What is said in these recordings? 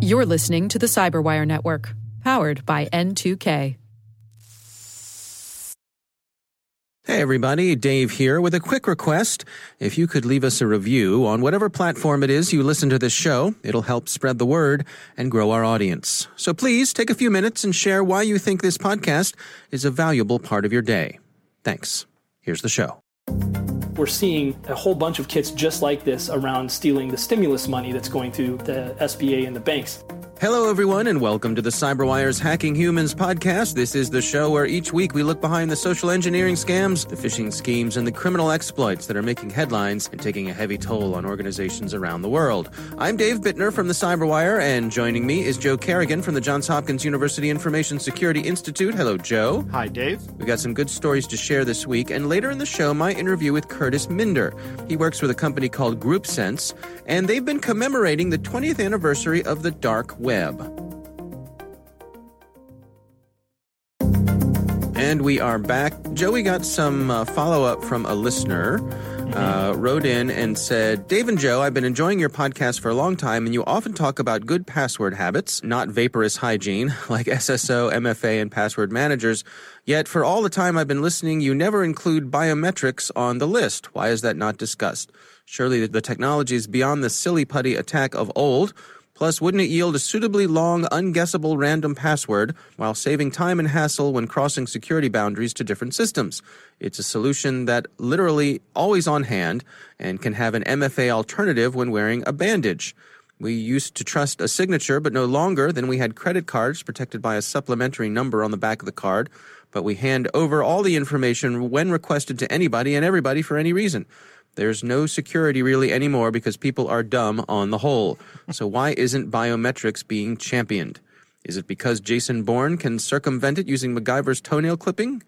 You're listening to the Cyberwire Network, powered by N2K. Hey everybody, Dave here with a quick request. If you could leave us a review on whatever platform it is you listen to this show, it'll help spread the word and grow our audience. So please take a few minutes and share why you think this podcast is a valuable part of your day. Thanks. Here's the show. We're seeing a whole bunch of kits just like this around stealing the stimulus money that's going to the SBA and the banks. Hello, everyone, and welcome to the CyberWire's Hacking Humans podcast. This is the show where each week we look behind the social engineering scams, the phishing schemes, and the criminal exploits that are making headlines and taking a heavy toll on organizations around the world. I'm Dave Bittner from the CyberWire, and joining me is Joe Carrigan from the Johns Hopkins University Information Security Institute. Hello, Joe. Hi, Dave. We've got some good stories to share this week, and later in the show, my interview with Curtis Minder. He works with a company called GroupSense, and they've been commemorating the 20th anniversary of the dark web web. And we are back. Joey got some uh, follow up from a listener. Uh, wrote in and said, Dave and Joe, I've been enjoying your podcast for a long time, and you often talk about good password habits, not vaporous hygiene, like SSO, MFA, and password managers. Yet, for all the time I've been listening, you never include biometrics on the list. Why is that not discussed? Surely the technology is beyond the silly putty attack of old. Plus, wouldn't it yield a suitably long, unguessable random password while saving time and hassle when crossing security boundaries to different systems? It's a solution that literally always on hand and can have an MFA alternative when wearing a bandage. We used to trust a signature, but no longer. Then we had credit cards protected by a supplementary number on the back of the card. But we hand over all the information when requested to anybody and everybody for any reason. There's no security really anymore because people are dumb on the whole. So why isn't biometrics being championed? Is it because Jason Bourne can circumvent it using MacGyver's toenail clipping?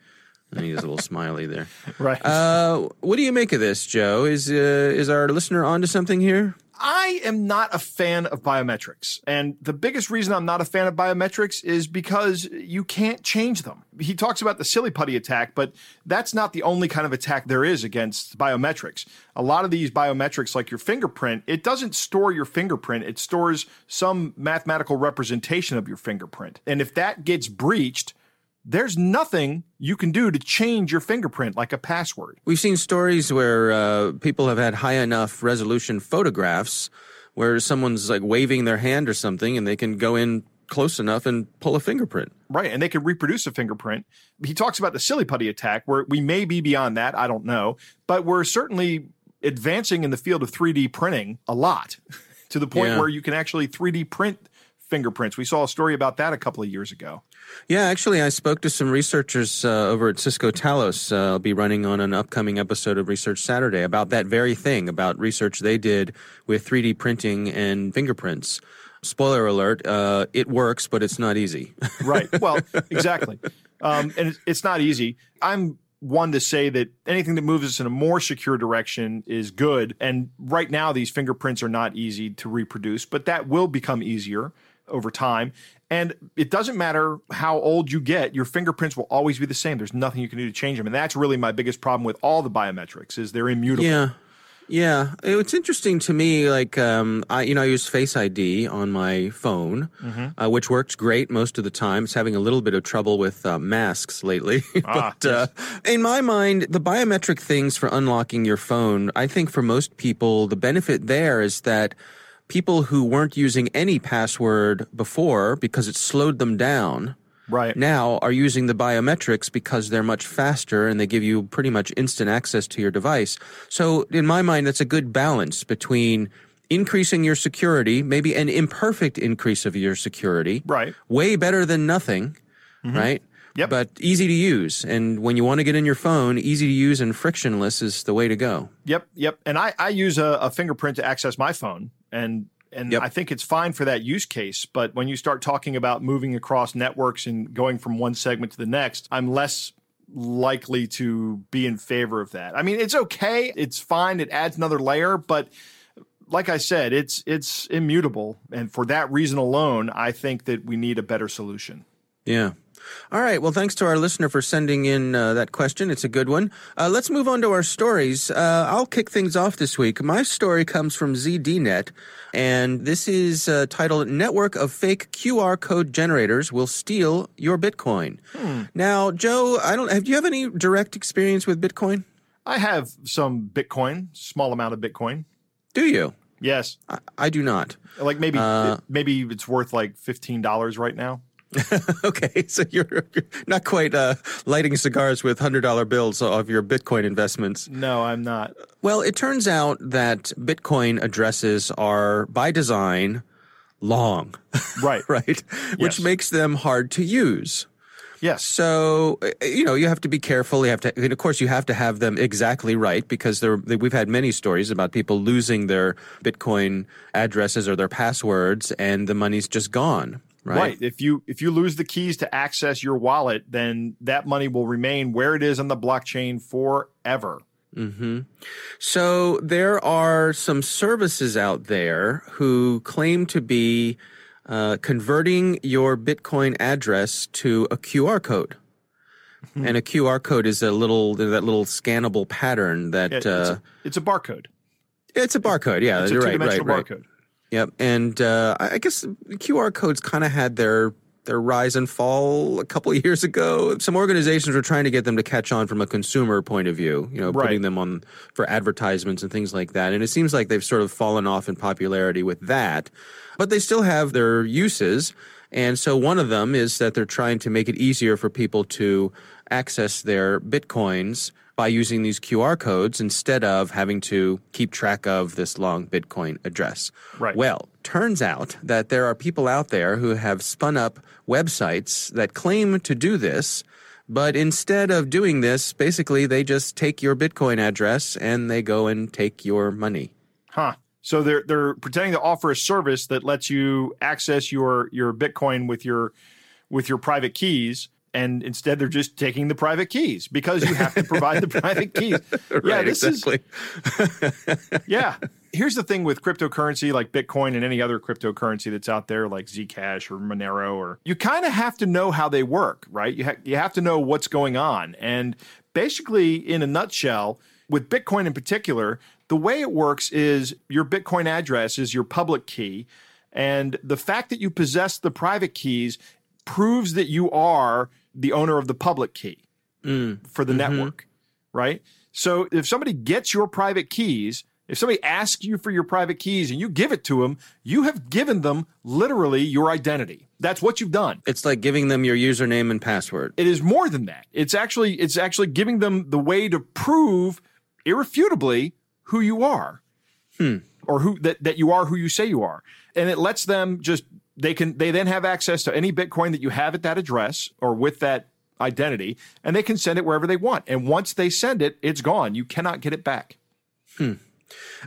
And he does a little smiley there. Right. Uh, what do you make of this, Joe? Is uh, is our listener onto something here? I am not a fan of biometrics. And the biggest reason I'm not a fan of biometrics is because you can't change them. He talks about the silly putty attack, but that's not the only kind of attack there is against biometrics. A lot of these biometrics, like your fingerprint, it doesn't store your fingerprint, it stores some mathematical representation of your fingerprint. And if that gets breached, there's nothing you can do to change your fingerprint like a password. We've seen stories where uh, people have had high enough resolution photographs where someone's like waving their hand or something and they can go in close enough and pull a fingerprint. Right. And they can reproduce a fingerprint. He talks about the silly putty attack where we may be beyond that. I don't know. But we're certainly advancing in the field of 3D printing a lot to the point Yeah. where you can actually 3D print fingerprints. We saw a story about that a couple of years ago. Yeah, actually, I spoke to some researchers uh, over at Cisco Talos. Uh, I'll be running on an upcoming episode of Research Saturday about that very thing, about research they did with 3D printing and fingerprints. Spoiler alert, uh, it works, but it's not easy. Right. Well, exactly. Um, and it's, it's not easy. I'm one to say that anything that moves us in a more secure direction is good. And right now, these fingerprints are not easy to reproduce, but that will become easier over time. And it doesn't matter how old you get, your fingerprints will always be the same. There's nothing you can do to change them. And that's really my biggest problem with all the biometrics is they're immutable. Yeah. Yeah, it's interesting to me. Like, um, I you know I use Face ID on my phone, uh, which works great most of the time. It's having a little bit of trouble with uh, masks lately, Ah, but uh, in my mind, the biometric things for unlocking your phone, I think for most people, the benefit there is that people who weren't using any password before because it slowed them down Right. now are using the biometrics because they're much faster and they give you pretty much instant access to your device. So in my mind, that's a good balance between increasing your security, maybe an imperfect increase of your security. Right. Way better than nothing, mm-hmm. right? Yep. But easy to use. And when you want to get in your phone, easy to use and frictionless is the way to go. Yep, yep. And I, I use a, a fingerprint to access my phone, and and Yep. I think it's fine for that use case. But when you start talking about moving across networks and going from one segment to the next, I'm less likely to be in favor of that. I mean, it's okay, it's fine, it adds another layer, but like I said, it's it's immutable, and for that reason alone, I think that we need a better solution. Yeah. All right. Well, thanks to our listener for sending in uh, that question. It's a good one. Uh, let's move on to our stories. Uh, I'll kick things off this week. My story comes from ZDNet, and this is uh, titled Network of Fake QR Code Generators Will Steal Your Bitcoin. Hmm. Now, Joe, I don't have do you have any direct experience with Bitcoin? I have some Bitcoin, small amount of Bitcoin. Do you? Yes. I, I do not. Like maybe uh, maybe it's worth like $15 right now. okay, so you're, you're not quite uh, lighting cigars with hundred dollar bills of your Bitcoin investments. No, I'm not. Well, it turns out that Bitcoin addresses are by design long, right? right, yes. which makes them hard to use. Yes. So uh, you know you have to be careful. You have to, and of course, you have to have them exactly right because there, we've had many stories about people losing their Bitcoin addresses or their passwords, and the money's just gone. Right? right. If you if you lose the keys to access your wallet, then that money will remain where it is on the blockchain forever. Mm-hmm. So there are some services out there who claim to be uh, converting your Bitcoin address to a QR code. Mm-hmm. And a QR code is a little that little scannable pattern that yeah, it's, uh, a, it's, a, barcode. It's a barcode, yeah. It's a right, right, right. barcode. Yep, and uh, I guess QR codes kind of had their their rise and fall a couple of years ago. Some organizations were trying to get them to catch on from a consumer point of view, you know, right. putting them on for advertisements and things like that. And it seems like they've sort of fallen off in popularity with that, but they still have their uses. And so one of them is that they're trying to make it easier for people to access their bitcoins by using these QR codes instead of having to keep track of this long Bitcoin address. Right. Well, turns out that there are people out there who have spun up websites that claim to do this. But instead of doing this, basically they just take your Bitcoin address and they go and take your money. Huh. So they're they're pretending to offer a service that lets you access your your Bitcoin with your with your private keys and instead they're just taking the private keys because you have to provide the private keys. right, yeah, this exactly. is Yeah. Here's the thing with cryptocurrency like Bitcoin and any other cryptocurrency that's out there like Zcash or Monero or you kind of have to know how they work, right? You ha- you have to know what's going on. And basically in a nutshell, with Bitcoin in particular, the way it works is your Bitcoin address is your public key and the fact that you possess the private keys proves that you are the owner of the public key mm. for the mm-hmm. network, right? So if somebody gets your private keys, if somebody asks you for your private keys and you give it to them, you have given them literally your identity. That's what you've done. It's like giving them your username and password. It is more than that. It's actually it's actually giving them the way to prove irrefutably who you are. Hmm. Or who that, that you are who you say you are. And it lets them just they can they then have access to any Bitcoin that you have at that address or with that identity, and they can send it wherever they want. And once they send it, it's gone. You cannot get it back. Hmm.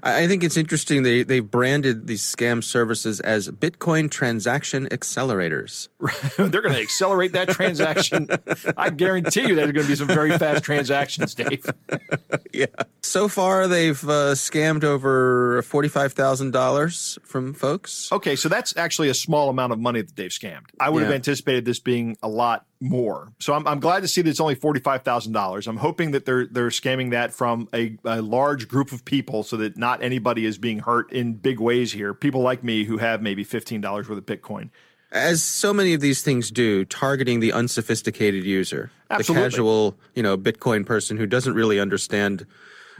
I think it's interesting they they branded these scam services as Bitcoin transaction accelerators. They're going to accelerate that transaction. I guarantee you there's going to be some very fast transactions, Dave. yeah. So far, they've uh, scammed over forty five thousand dollars from folks. Okay, so that's actually a small amount of money that they've scammed. I would yeah. have anticipated this being a lot more. So I'm, I'm glad to see that it's only forty five thousand dollars. I'm hoping that they're they're scamming that from a, a large group of people, so that not anybody is being hurt in big ways here. People like me who have maybe fifteen dollars worth of Bitcoin. As so many of these things do, targeting the unsophisticated user, Absolutely. the casual, you know, Bitcoin person who doesn't really understand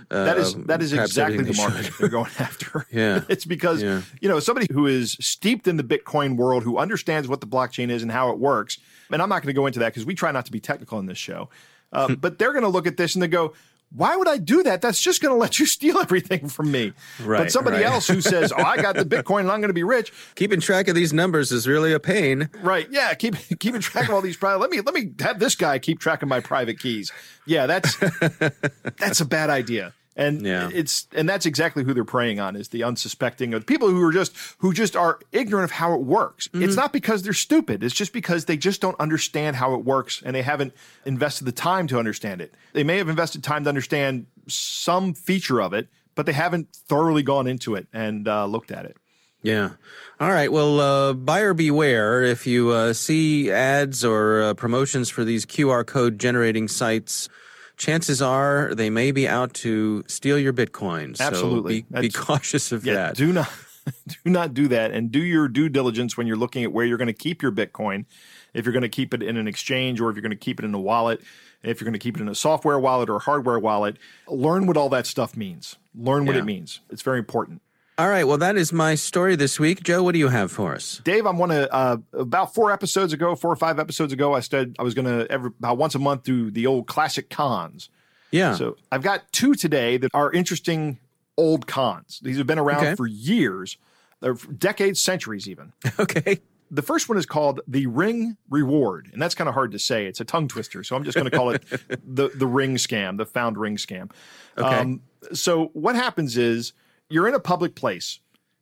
uh, that is that is exactly the market should. they're going after. yeah, it's because yeah. you know somebody who is steeped in the Bitcoin world, who understands what the blockchain is and how it works. And I'm not going to go into that because we try not to be technical in this show. Uh, but they're going to look at this and they go, why would I do that? That's just going to let you steal everything from me. Right, but somebody right. else who says, "Oh, I got the Bitcoin and I'm going to be rich," keeping track of these numbers is really a pain. Right? Yeah, keep keeping track of all these private. Let me let me have this guy keep track of my private keys. Yeah, that's that's a bad idea and yeah. it's and that's exactly who they're preying on is the unsuspecting of people who are just who just are ignorant of how it works mm-hmm. it's not because they're stupid it's just because they just don't understand how it works and they haven't invested the time to understand it they may have invested time to understand some feature of it but they haven't thoroughly gone into it and uh, looked at it Yeah. All right. Well, uh, buyer beware. If you uh, see ads or uh, promotions for these QR code generating sites, chances are they may be out to steal your Bitcoin. Absolutely. So be, be cautious of Yeah, that. do not do not do that and do your due diligence when you're looking at where you're going to keep your Bitcoin. If you're going to keep it in an exchange or if you're going to keep it in a wallet, if you're going to keep it in a software wallet or a hardware wallet, learn what all that stuff means. Learn what Yeah. it means. It's very important. All right. Well, that is my story this week. Joe, what do you have for us? Dave, I want to uh, about four episodes ago, four or five episodes ago, I said I was going to every about once a month do the old classic cons. Yeah. So I've got two today that are interesting old cons. These have been around Okay. for years, They're decades, centuries even. okay. The first one is called the Ring Reward, and that's kind of hard to say. It's a tongue twister, so I'm just going to call it the the Ring Scam, the found Ring Scam. Okay. so what happens is you're in a public place,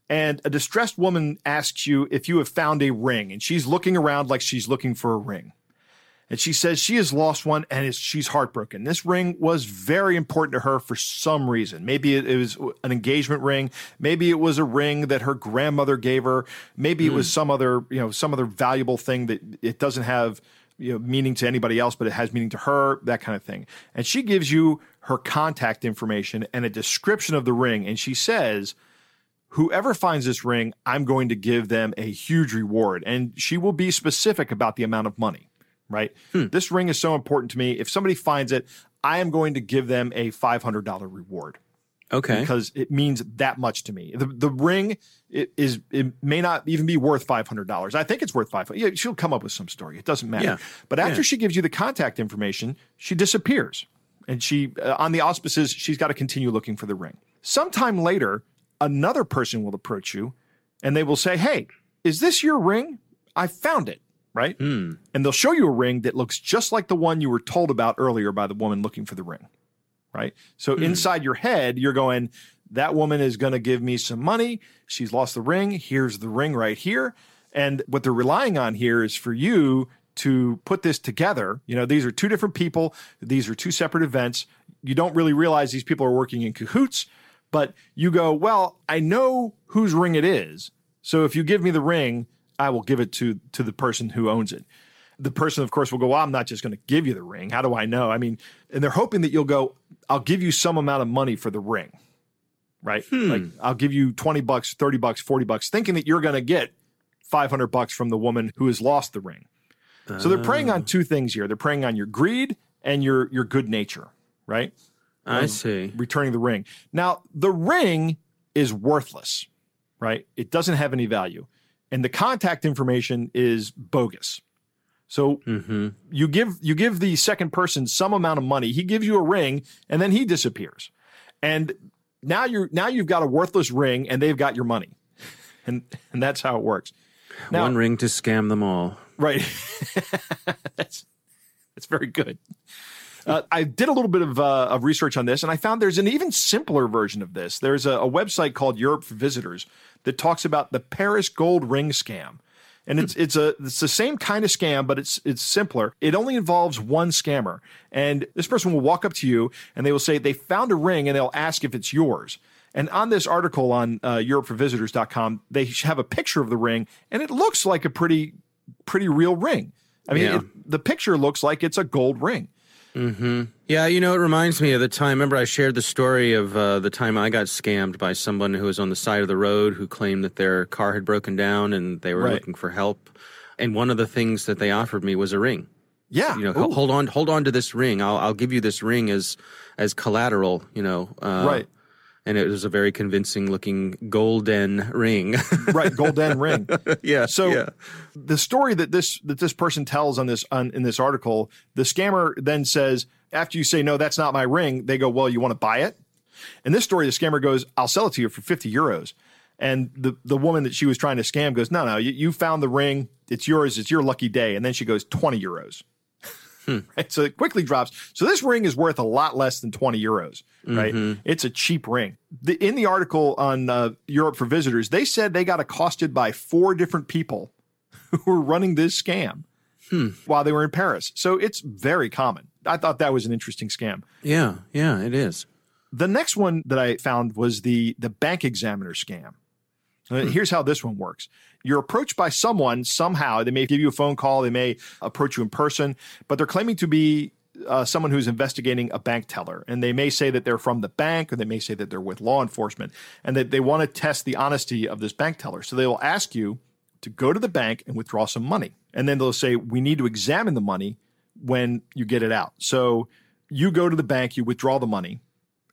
and a distressed woman asks you if you have found a ring, and she's looking around like she's looking for a ring. And she says she has lost one and is, she's heartbroken. This ring was very important to her for some reason. Maybe it, it was an engagement ring. Maybe it was a ring that her grandmother gave her. Maybe it was hmm. some other, you know, some other valuable thing that it doesn't have, you know, meaning to anybody else, but it has meaning to her, that kind of thing. And she gives you her contact information and a description of the ring. And she says, whoever finds this ring, I'm going to give them a huge reward. And she will be specific about the amount of money, right? Hmm. This ring is so important to me. If somebody finds it, I am going to give them a $500 reward Okay. because it means that much to me. The, the ring it is it may not even be worth five hundred dollars. I think it's worth five. Yeah, she'll come up with some story. It doesn't matter. Yeah. But after Yeah. she gives you the contact information, she disappears, and she uh, on the auspices she's got to continue looking for the ring. Sometime later, another person will approach you, and they will say, "Hey, is this your ring? I found it." Right, and they'll show you a ring that looks just like the one you were told about earlier by the woman looking for the ring right? So inside your head, you're going, that woman is going to give me some money. She's lost the ring. Here's the ring right here. And what they're relying on here is for you to put this together. You know, these are two different people, these are two separate events. You don't really realize these people are working in cahoots, but you go, well, I know whose ring it is. So if you give me the ring, I will give it to to the person who owns it the person, of course, will go, well, I'm not just going to give you the ring. How do I know? I mean, and they're hoping that you'll go, I'll give you some amount of money for the ring, right? Hmm. Like I'll give you 20 bucks, 30 bucks, 40 bucks, thinking that you're going to get 500 bucks from the woman who has lost the ring. So they're preying on two things here. They're preying on your greed and your, your good nature, right? I see. returning the ring. Now, the ring is worthless, right? It doesn't have any value. And the contact information is bogus. So mm-hmm. you give you give the second person some amount of money. He gives you a ring and then he disappears. And now you're now you've got a worthless ring and they've got your money. And and that's how it works. Now, One ring to scam them all. Right. that's that's very good. Uh, I did a little bit of, uh, of research on this, and I found there's an even simpler version of this. There's a, a website called Europe for Visitors that talks about the Paris gold ring scam, and it's it's a it's the same kind of scam, but it's it's simpler. It only involves one scammer, and this person will walk up to you and they will say they found a ring, and they'll ask if it's yours. And on this article on uh, EuropeForVisitors.com, they have a picture of the ring, and it looks like a pretty pretty real ring. I mean, Yeah. it, the picture looks like it's a gold ring. Yeah, you know, it reminds me of the time. Remember, I shared the story of uh, the time I got scammed by someone who was on the side of the road who claimed that their car had broken down and they were Right. looking for help. And one of the things that they offered me was a ring. Yeah, You know, Ooh. hold on, hold on to this ring. I'll, I'll give you this ring as as collateral. You know, uh, Right. And it was a very convincing looking golden ring. right, golden ring. yeah. So yeah. the story that this that this person tells on this on, in this article, the scammer then says after you say no, that's not my ring, they go, well, you want to buy it? In this story, the scammer goes, I'll sell it to you for fifty euros. And the the woman that she was trying to scam goes, no, no, you, you found the ring, it's yours, it's your lucky day. And then she goes, twenty euros. Hmm. Right? So it quickly drops. So this ring is worth a lot less than 20 euros, right? Mm-hmm. It's a cheap ring. The, in the article on uh, Europe for Visitors, they said they got accosted by four different people who were running this scam hmm. while they were in Paris. So it's very common. I thought that was an interesting scam. Yeah. Yeah. It is. The next one that I found was the the bank examiner scam. Uh, Here's how this one works. You're approached by someone somehow. They may give you a phone call. They may approach you in person, but they're claiming to be uh, someone who's investigating a bank teller. And they may say that they're from the bank or they may say that they're with law enforcement and that they want to test the honesty of this bank teller. So they will ask you to go to the bank and withdraw some money. And then they'll say, we need to examine the money when you get it out. So you go to the bank, you withdraw the money,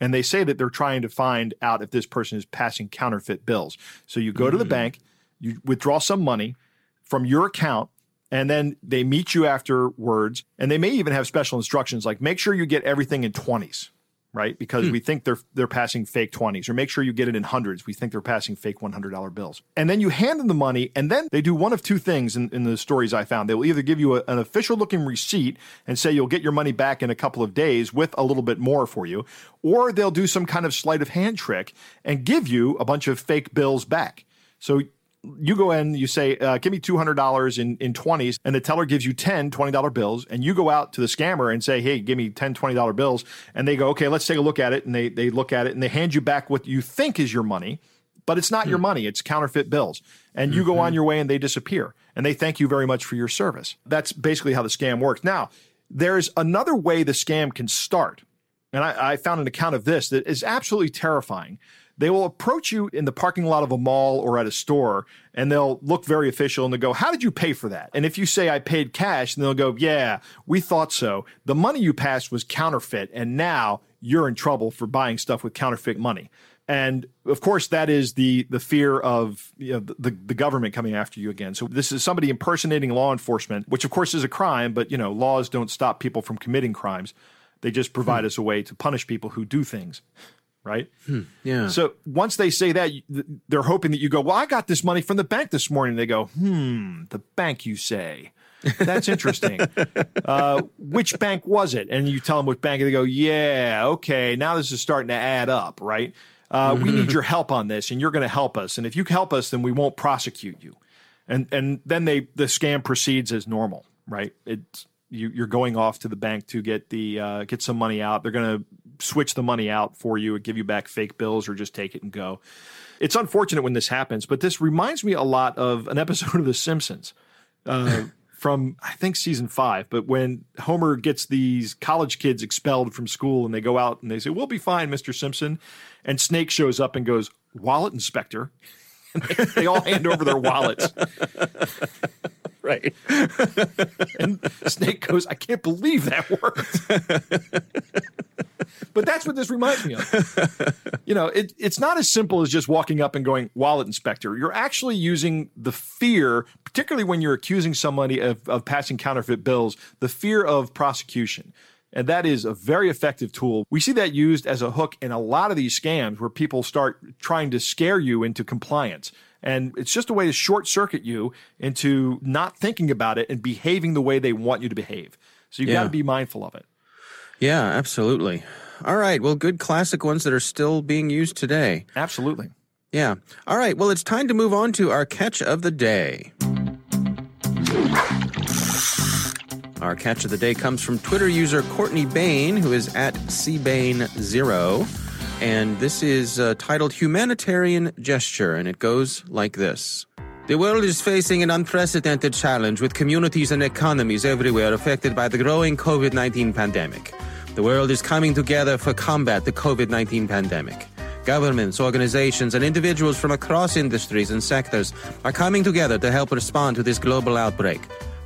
and they say that they're trying to find out if this person is passing counterfeit bills. So you go to the hmm. bank, you withdraw some money from your account, and then they meet you afterwards. And they may even have special instructions like make sure you get everything in 20s, right? Because hmm. we think they're they're passing fake 20s, or make sure you get it in hundreds. We think they're passing fake $100 bills. And then you hand them the money, and then they do one of two things in, in the stories I found. They will either give you a- an official looking receipt and say you'll get your money back in a couple of days with a little bit more for you, or they'll do some kind of sleight of hand trick and give you a bunch of fake bills back. So you go in, you say, uh, give me $200 in, in 20s, and the teller gives you 10 $20 bills, and you go out to the scammer and say, hey, give me 10 $20 bills, and they go, okay, let's take a look at it, and they, they look at it, and they hand you back what you think is your money, but it's not your money, it's counterfeit bills. And you go on your way and they disappear, and they thank you very much for your service. That's basically how the scam works. Now, there's another way the scam can start. And I, I found an account of this that is absolutely terrifying. They will approach you in the parking lot of a mall or at a store, and they'll look very official and they'll go, How did you pay for that? And if you say, I paid cash, and they'll go, Yeah, we thought so. The money you passed was counterfeit, and now you're in trouble for buying stuff with counterfeit money. And of course, that is the the fear of you know, the the government coming after you again. So this is somebody impersonating law enforcement, which of course is a crime. But you know, laws don't stop people from committing crimes; they just provide hmm. us a way to punish people who do things, right? Yeah. So once they say that, they're hoping that you go, Well, I got this money from the bank this morning. They go, Hmm, the bank, you say. That's interesting. uh, which bank was it? And you tell them which bank, and they go, Yeah, okay. Now this is starting to add up, right? Uh, We need your help on this, and you're going to help us. And if you help us, then we won't prosecute you. And and then they the scam proceeds as normal, right? It's you, you're going off to the bank to get the uh, get some money out. They're going to switch the money out for you and give you back fake bills, or just take it and go. It's unfortunate when this happens, but this reminds me a lot of an episode of The Simpsons uh, from I think season five. But when Homer gets these college kids expelled from school and they go out and they say, "We'll be fine, Mister Simpson," and Snake shows up and goes, "Wallet inspector." They, they all hand over their wallets. right. And Snake goes, I can't believe that worked. but that's what this reminds me of. You know, it, it's not as simple as just walking up and going, wallet inspector. You're actually using the fear, particularly when you're accusing somebody of, of passing counterfeit bills, the fear of prosecution. And that is a very effective tool. We see that used as a hook in a lot of these scams where people start trying to scare you into compliance. And it's just a way to short circuit you into not thinking about it and behaving the way they want you to behave. So you've got to be mindful of it. Yeah, absolutely. All right. Well, good classic ones that are still being used today. Absolutely. Yeah. All right. Well, it's time to move on to our catch of the day. Our catch of the day comes from Twitter user Courtney Bain, who is at cbane0. And this is uh, titled Humanitarian Gesture, and it goes like this. The world is facing an unprecedented challenge with communities and economies everywhere affected by the growing COVID 19 pandemic. The world is coming together for combat the COVID 19 pandemic. Governments, organizations, and individuals from across industries and sectors are coming together to help respond to this global outbreak.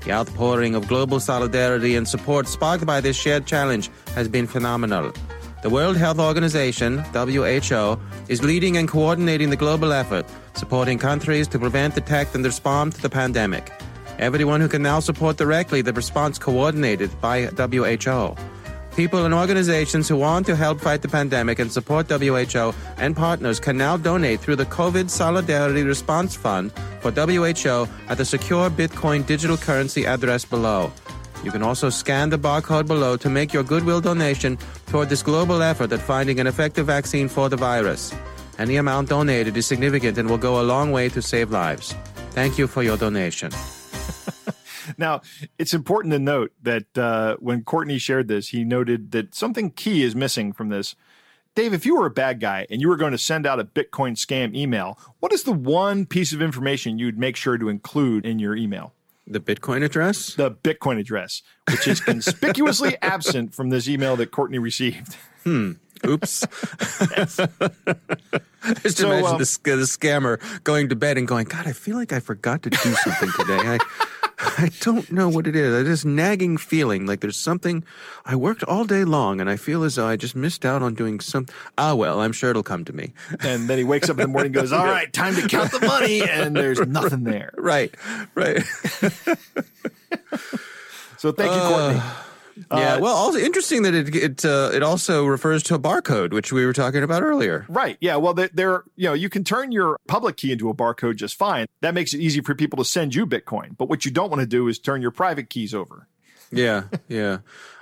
The outpouring of global solidarity and support sparked by this shared challenge has been phenomenal. The World Health Organization, WHO, is leading and coordinating the global effort, supporting countries to prevent, detect, and respond to the pandemic. Everyone who can now support directly the response coordinated by WHO. People and organizations who want to help fight the pandemic and support WHO and partners can now donate through the COVID Solidarity Response Fund for WHO at the secure Bitcoin digital currency address below. You can also scan the barcode below to make your goodwill donation toward this global effort at finding an effective vaccine for the virus. Any amount donated is significant and will go a long way to save lives. Thank you for your donation. Now, it's important to note that uh, when Courtney shared this, he noted that something key is missing from this. Dave, if you were a bad guy and you were going to send out a Bitcoin scam email, what is the one piece of information you'd make sure to include in your email? The Bitcoin address? The Bitcoin address, which is conspicuously absent from this email that Courtney received. Hmm. Oops. Just So, imagine um, the, the scammer going to bed and going, God, I feel like I forgot to do something today. I, I don't know what it is. I this nagging feeling like there's something. I worked all day long and I feel as though I just missed out on doing something. Ah, well, I'm sure it'll come to me. And then he wakes up in the morning and goes, All right, time to count the money. And there's nothing there. Right, right. So thank you, Courtney. yeah. Uh, Well, also interesting that it it uh, it also refers to a barcode, which we were talking about earlier. Right. Yeah. Well, there, there, you know, you can turn your public key into a barcode just fine. That makes it easy for people to send you Bitcoin. But what you don't want to do is turn your private keys over. Yeah, yeah.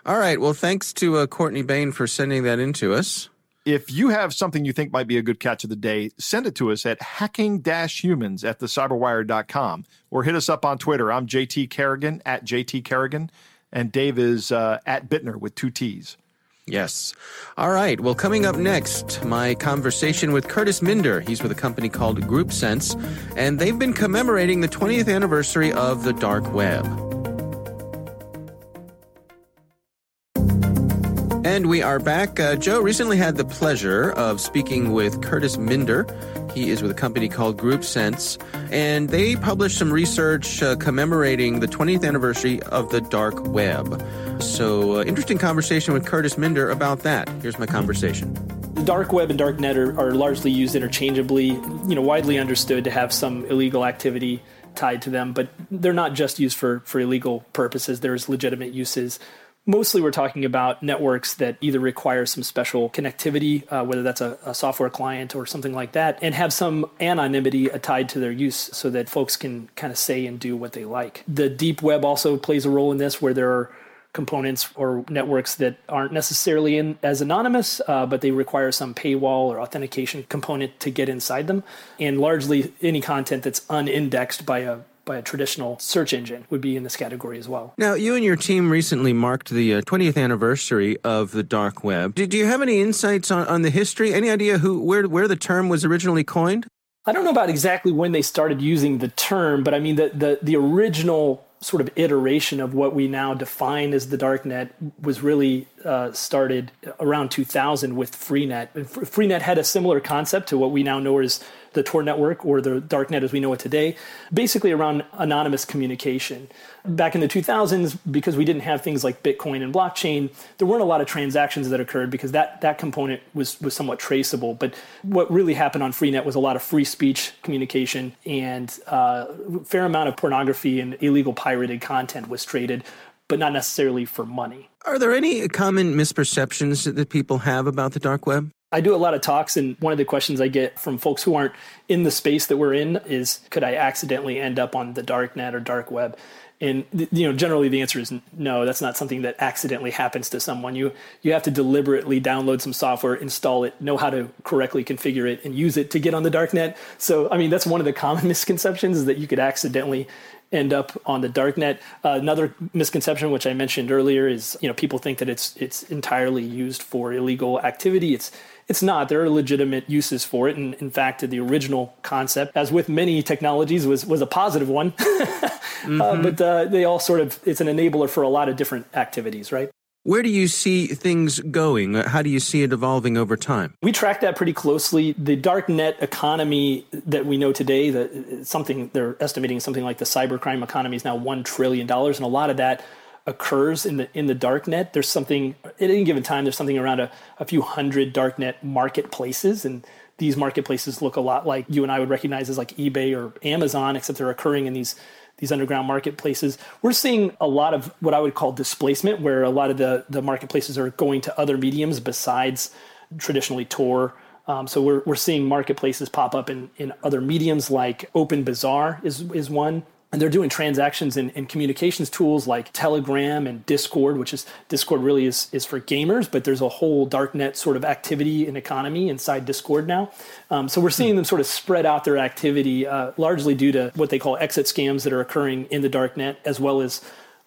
All right. Well, thanks to uh, Courtney Bain for sending that in to us. If you have something you think might be a good catch of the day, send it to us at hacking-humans at thecyberwire.com or hit us up on Twitter. I'm JT Carrigan at JT Carrigan, and Dave is uh, at Bittner with two T's. Yes. All right. Well, coming up next, my conversation with Curtis Minder. He's with a company called GroupSense, and they've been commemorating the 20th anniversary of the dark web. And we are back. Uh, Joe recently had the pleasure of speaking with Curtis Minder. He is with a company called GroupSense, and they published some research uh, commemorating the 20th anniversary of the dark web. So, uh, interesting conversation with Curtis Minder about that. Here's my conversation. The dark web and dark net are, are largely used interchangeably, you know, widely understood to have some illegal activity tied to them, but they're not just used for, for illegal purposes. There's legitimate uses. Mostly, we're talking about networks that either require some special connectivity, uh, whether that's a, a software client or something like that, and have some anonymity tied to their use so that folks can kind of say and do what they like. The deep web also plays a role in this, where there are components or networks that aren't necessarily in, as anonymous, uh, but they require some paywall or authentication component to get inside them. And largely, any content that's unindexed by a by a traditional search engine would be in this category as well. Now, you and your team recently marked the uh, 20th anniversary of the dark web. Do you have any insights on, on the history? Any idea who where where the term was originally coined? I don't know about exactly when they started using the term, but I mean the the, the original sort of iteration of what we now define as the darknet was really uh, started around 2000 with Freenet. Freenet had a similar concept to what we now know as the Tor network or the darknet as we know it today, basically around anonymous communication. Back in the 2000s, because we didn't have things like Bitcoin and blockchain, there weren't a lot of transactions that occurred because that, that component was, was somewhat traceable. But what really happened on Freenet was a lot of free speech communication and uh, a fair amount of pornography and illegal pirated content was traded, but not necessarily for money. Are there any common misperceptions that people have about the dark web? I do a lot of talks, and one of the questions I get from folks who aren't in the space that we're in is, could I accidentally end up on the dark net or dark web? And you know, generally the answer is no. That's not something that accidentally happens to someone. You you have to deliberately download some software, install it, know how to correctly configure it, and use it to get on the dark net. So, I mean, that's one of the common misconceptions is that you could accidentally end up on the dark net. Uh, another misconception, which I mentioned earlier, is you know people think that it's it's entirely used for illegal activity. It's it's not. There are legitimate uses for it, and in fact, the original concept, as with many technologies, was was a positive one. mm-hmm. uh, but uh, they all sort of it's an enabler for a lot of different activities, right? Where do you see things going? How do you see it evolving over time? We track that pretty closely. The dark net economy that we know today, that something they're estimating something like the cybercrime economy is now one trillion dollars, and a lot of that occurs in the in the dark net. There's something at any given time. There's something around a, a few hundred dark net marketplaces, and these marketplaces look a lot like you and I would recognize as like eBay or Amazon, except they're occurring in these these underground marketplaces. We're seeing a lot of what I would call displacement, where a lot of the the marketplaces are going to other mediums besides traditionally Tor. Um, so we're we're seeing marketplaces pop up in in other mediums like Open Bazaar is is one and they're doing transactions in, in, communications tools like telegram and discord which is discord really is, is for gamers but there's a whole darknet sort of activity and economy inside discord now. Um, so we're seeing them sort of spread out their activity uh, largely due to what they call exit scams that are occurring in the darknet as well as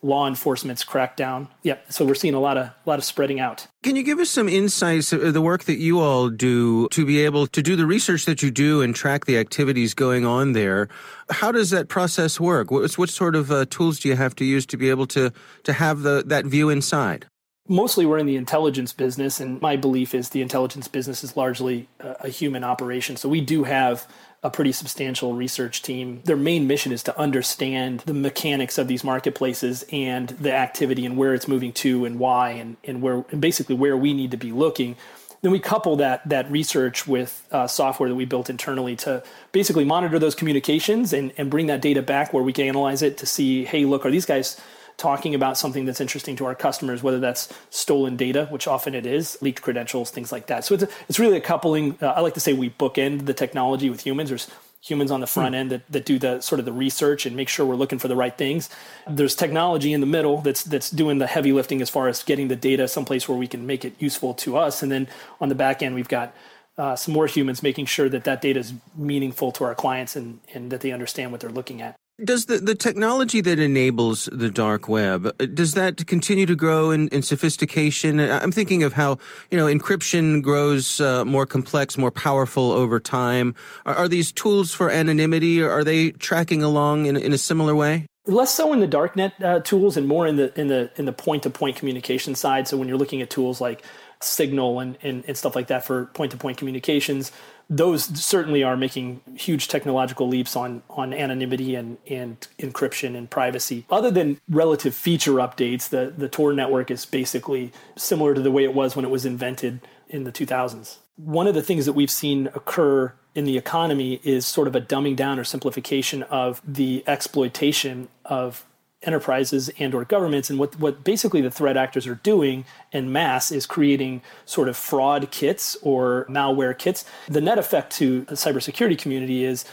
law enforcement's crackdown. Yeah, so we're seeing a lot of a lot of spreading out. Can you give us some insights of the work that you all do to be able to do the research that you do and track the activities going on there? How does that process work? What, what sort of uh, tools do you have to use to be able to to have the that view inside? mostly we're in the intelligence business and my belief is the intelligence business is largely a, human operation so we do have a pretty substantial research team. Their main mission is to understand the mechanics of these marketplaces and the activity and where it's moving to and why and, and where and basically where we need to be looking. Then we couple that that research with uh, software that we built internally to basically monitor those communications and, and bring that data back where we can analyze it to see hey look are these guys talking about something that's interesting to our customers, whether that's stolen data, which often it is, leaked credentials, things like that. So it's, a, it's really a coupling. Uh, I like to say we bookend the technology with humans. There's humans on the front hmm. end that, that do the sort of the research and make sure we're looking for the right things. There's technology in the middle that's that's doing the heavy lifting as far as getting the data someplace where we can make it useful to us. And then on the back end, we've got uh, some more humans making sure that that data is meaningful to our clients and, and that they understand what they're looking at. Does the, the technology that enables the dark web, uh, does that continue to grow in, in sophistication? I'm thinking of how, you know, encryption grows uh, more complex, more powerful over time. Are, are these tools for anonymity, are they tracking along in, in a similar way? less so in the darknet uh, tools and more in the in the in the point to point communication side so when you're looking at tools like signal and, and, and stuff like that for point to point communications those certainly are making huge technological leaps on on anonymity and and encryption and privacy. Other than relative feature updates, the the Tor network is basically similar to the way it was when it was invented in the 2000s. One of the things that we've seen occur in the economy is sort of a dumbing down or simplification of the exploitation of enterprises and or governments and what, what basically the threat actors are doing in mass is creating sort of fraud kits or malware kits. The net effect to the cybersecurity community is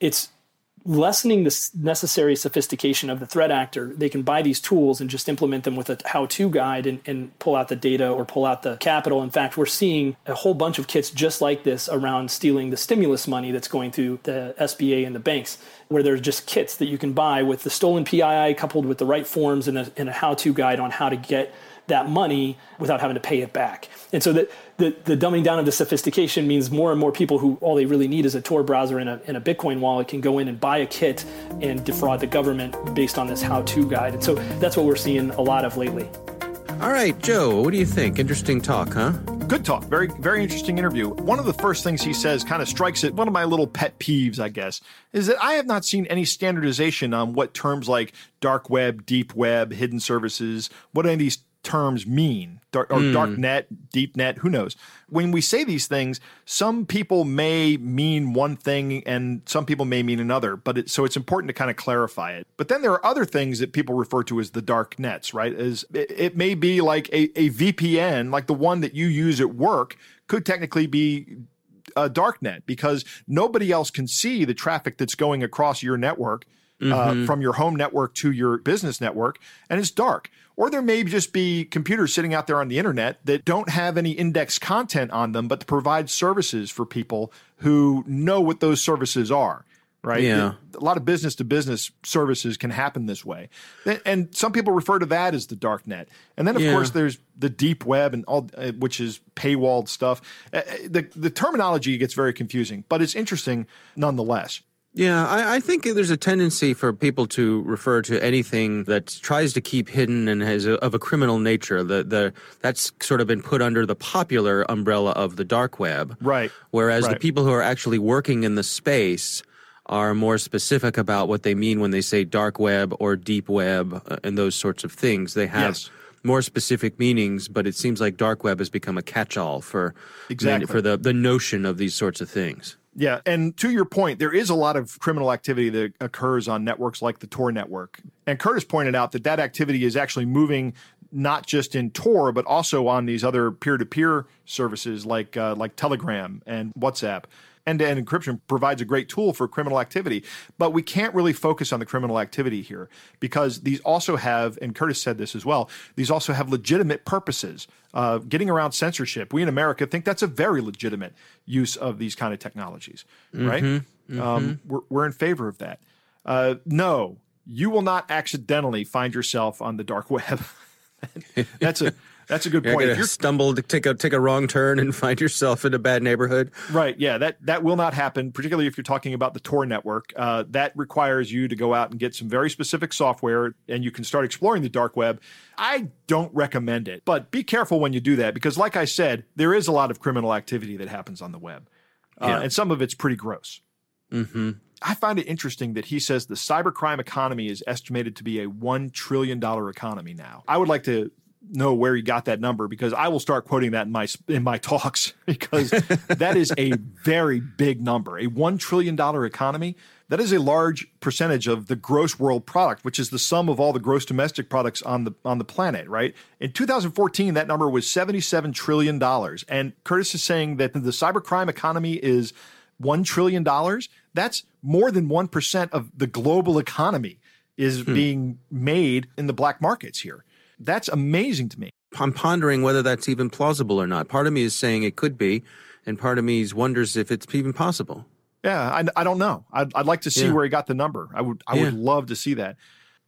it's lessening the necessary sophistication of the threat actor, they can buy these tools and just implement them with a how to guide and, and, pull out the data or pull out the capital. In fact, we're seeing a whole bunch of kits just like this around stealing the stimulus money that's going through the SBA and the banks, where there's just kits that you can buy with the stolen PII coupled with the right forms and a, and a how to guide on how to get that money without having to pay it back. And so the, the, the, dumbing down of the sophistication means more and more people who all they really need is a Tor browser and a, and a Bitcoin wallet can go in and buy a kit and defraud the government based on this how to guide. And so that's what we're seeing a lot of lately. All right, Joe, what do you think? Interesting talk, huh? Good talk. Very, very interesting interview. One of the first things he says kind of strikes at one of my little pet peeves, I guess, is that I have not seen any standardization on what terms like dark web, deep web, hidden services, what any of these terms mean dark, or mm. dark net deep net who knows? When we say these things some people may mean one thing and some people may mean another but it, so it's important to kind of clarify it. But then there are other things that people refer to as the dark nets right? As it, it may be like a, a vpn like the one that you use at work could technically be a dark net because nobody else can see the traffic that's going across your network mm-hmm. uh, from your home network to your business network, and it's dark. Or there may just be computers sitting out there on the internet that don't have any index content on them, but to provide services for people who know what those services are. Right. Yeah. A lot of business to business services can happen this way. And some people refer to that as the dark net. And then, of yeah. course, there's the deep web and all, uh, which is paywalled stuff. Uh, the, the terminology gets very confusing, but it's interesting nonetheless. Yeah, I, I, think there's a tendency for people to refer to anything that tries to keep hidden and has a, of a criminal nature. The, the that's sort of been put under the popular umbrella of the dark web, right? Whereas right. the people who are actually working in the space are more specific about what they mean when they say dark web or deep web uh, and those sorts of things. They have. Yes more specific meanings, but it seems like dark web has become a catch-all for exactly. for the the notion of these sorts of things. Yeah, and to your point, there is a lot of criminal activity that occurs on networks like the Tor network. And Curtis pointed out that that activity is actually moving not just in Tor, but also on these other peer-to-peer services like uh, like Telegram and WhatsApp end-to-end encryption provides a great tool for criminal activity but we can't really focus on the criminal activity here because these also have and curtis said this as well these also have legitimate purposes uh, getting around censorship we in america think that's a very legitimate use of these kind of technologies right mm-hmm, mm-hmm. Um, we're, we're in favor of that uh, no you will not accidentally find yourself on the dark web. that's a that's a good You're point. If you're stumble, take a take a wrong turn, and find yourself in a bad neighborhood. Right. Yeah. That that will not happen, particularly if you're talking about the Tor network. Uh, that requires you to go out and get some very specific software, and you can start exploring the dark web. I don't recommend it, but be careful when you do that because, like I said, there is a lot of criminal activity that happens on the web, uh, Yeah. and some of it's pretty gross. Mm-hmm. I find it interesting that he says the cybercrime economy is estimated to be a $1 trillion economy now. I would like to know where he got that number because I will start quoting that in my in my talks because that is a very big number. A 1 trillion dollar economy, that is a large percentage of the gross world product, which is the sum of all the gross domestic products on the on the planet, right? In 2014 that number was 77 trillion dollars and Curtis is saying that the cybercrime economy is $1 trillion, that's more than 1% of the global economy is hmm. being made in the black markets here. That's amazing to me. I'm pondering whether that's even plausible or not. Part of me is saying it could be, and part of me wonders if it's even possible. Yeah, I, I don't know. I'd, I'd like to see Yeah. where he got the number. I would I would love to see that.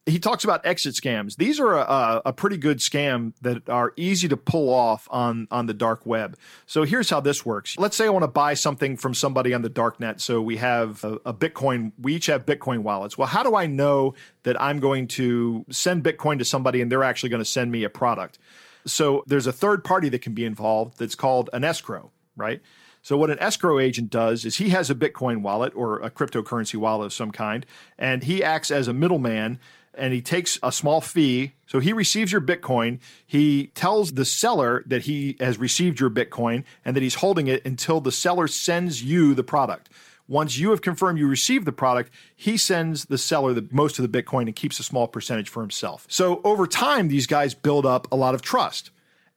He talks about exit scams. These are a, a, pretty good scam that are easy to pull off on on the dark web. So here's how this works. Let's say I want to buy something from somebody on the dark net. So we have a, a Bitcoin. We each have Bitcoin wallets. Well, how do I know that I'm going to send Bitcoin to somebody and they're actually going to send me a product? So there's a third party that can be involved that's called an escrow, right? So what an escrow agent does is he has a Bitcoin wallet or a cryptocurrency wallet of some kind, and he acts as a middleman and he takes a small fee. So he receives your Bitcoin. He tells the seller that he has received your Bitcoin and that he's holding it until the seller sends you the product. Once you have confirmed you received the product, he sends the seller the most of the Bitcoin and keeps a small percentage for himself. So over time, these guys build up a lot of trust.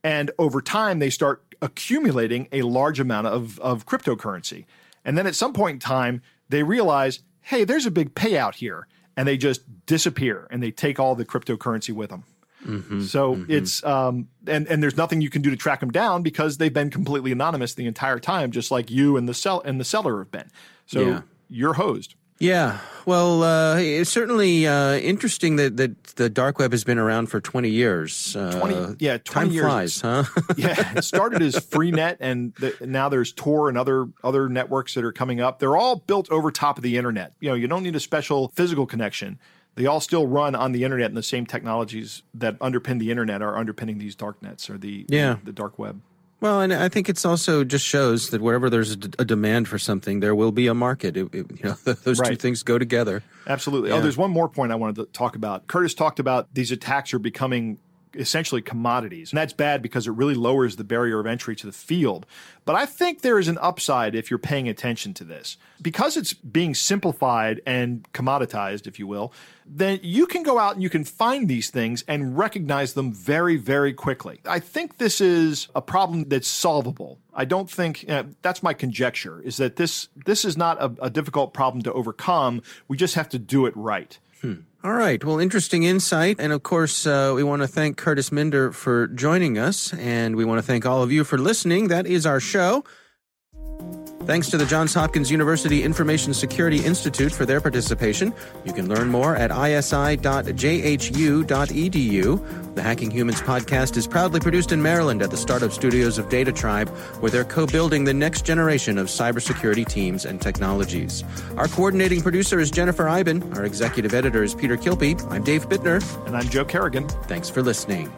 And over time, they start accumulating a large amount of, of cryptocurrency. And then at some point in time, they realize, hey, there's a big payout here. And they just disappear and they take all the cryptocurrency with them. So it's um and and there's nothing you can do to track them down because they've been completely anonymous the entire time, just like you and the sell and the seller have been. So Yeah. you're hosed. Yeah, well, uh, it's certainly uh, interesting that, that the dark web has been around for 20 years. Uh, 20 yeah, 20 time years. flies, huh? yeah, it started as Freenet, and the, now there's Tor and other other networks that are coming up. They're all built over top of the internet. You know, you don't need a special physical connection. They all still run on the internet, and the same technologies that underpin the internet are underpinning these dark nets or the Yeah. the, dark web. Well, and I think it's also just shows that wherever there's a, d- a demand for something, there will be a market. It, it- you know, those two things go together. Absolutely. Oh, there's one more point I wanted to talk about. Curtis talked about these attacks are becoming essentially commodities. And that's bad because it really lowers the barrier of entry to the field. But I think there is an upside if you're paying attention to this. Because it's being simplified and commoditized, if you will, then you can go out and you can find these things and recognize them very, very quickly. I think this is a problem that's solvable. I don't think uh, that's my conjecture is that this this is not a, a difficult problem to overcome. We just have to do it right. All right. Well, interesting insight. And of course, uh, we want to thank Curtis Minder for joining us. And we want to thank all of you for listening. That is our show. Thanks to the Johns Hopkins University Information Security Institute for their participation. You can learn more at isi.jhu.edu. The Hacking Humans podcast is proudly produced in Maryland at the startup studios of DataTribe, where they're co building the next generation of cybersecurity teams and technologies. Our coordinating producer is Jennifer Eiben. Our executive editor is Peter Kilpe. I'm Dave Bittner. And I'm Joe Carrigan. Thanks for listening.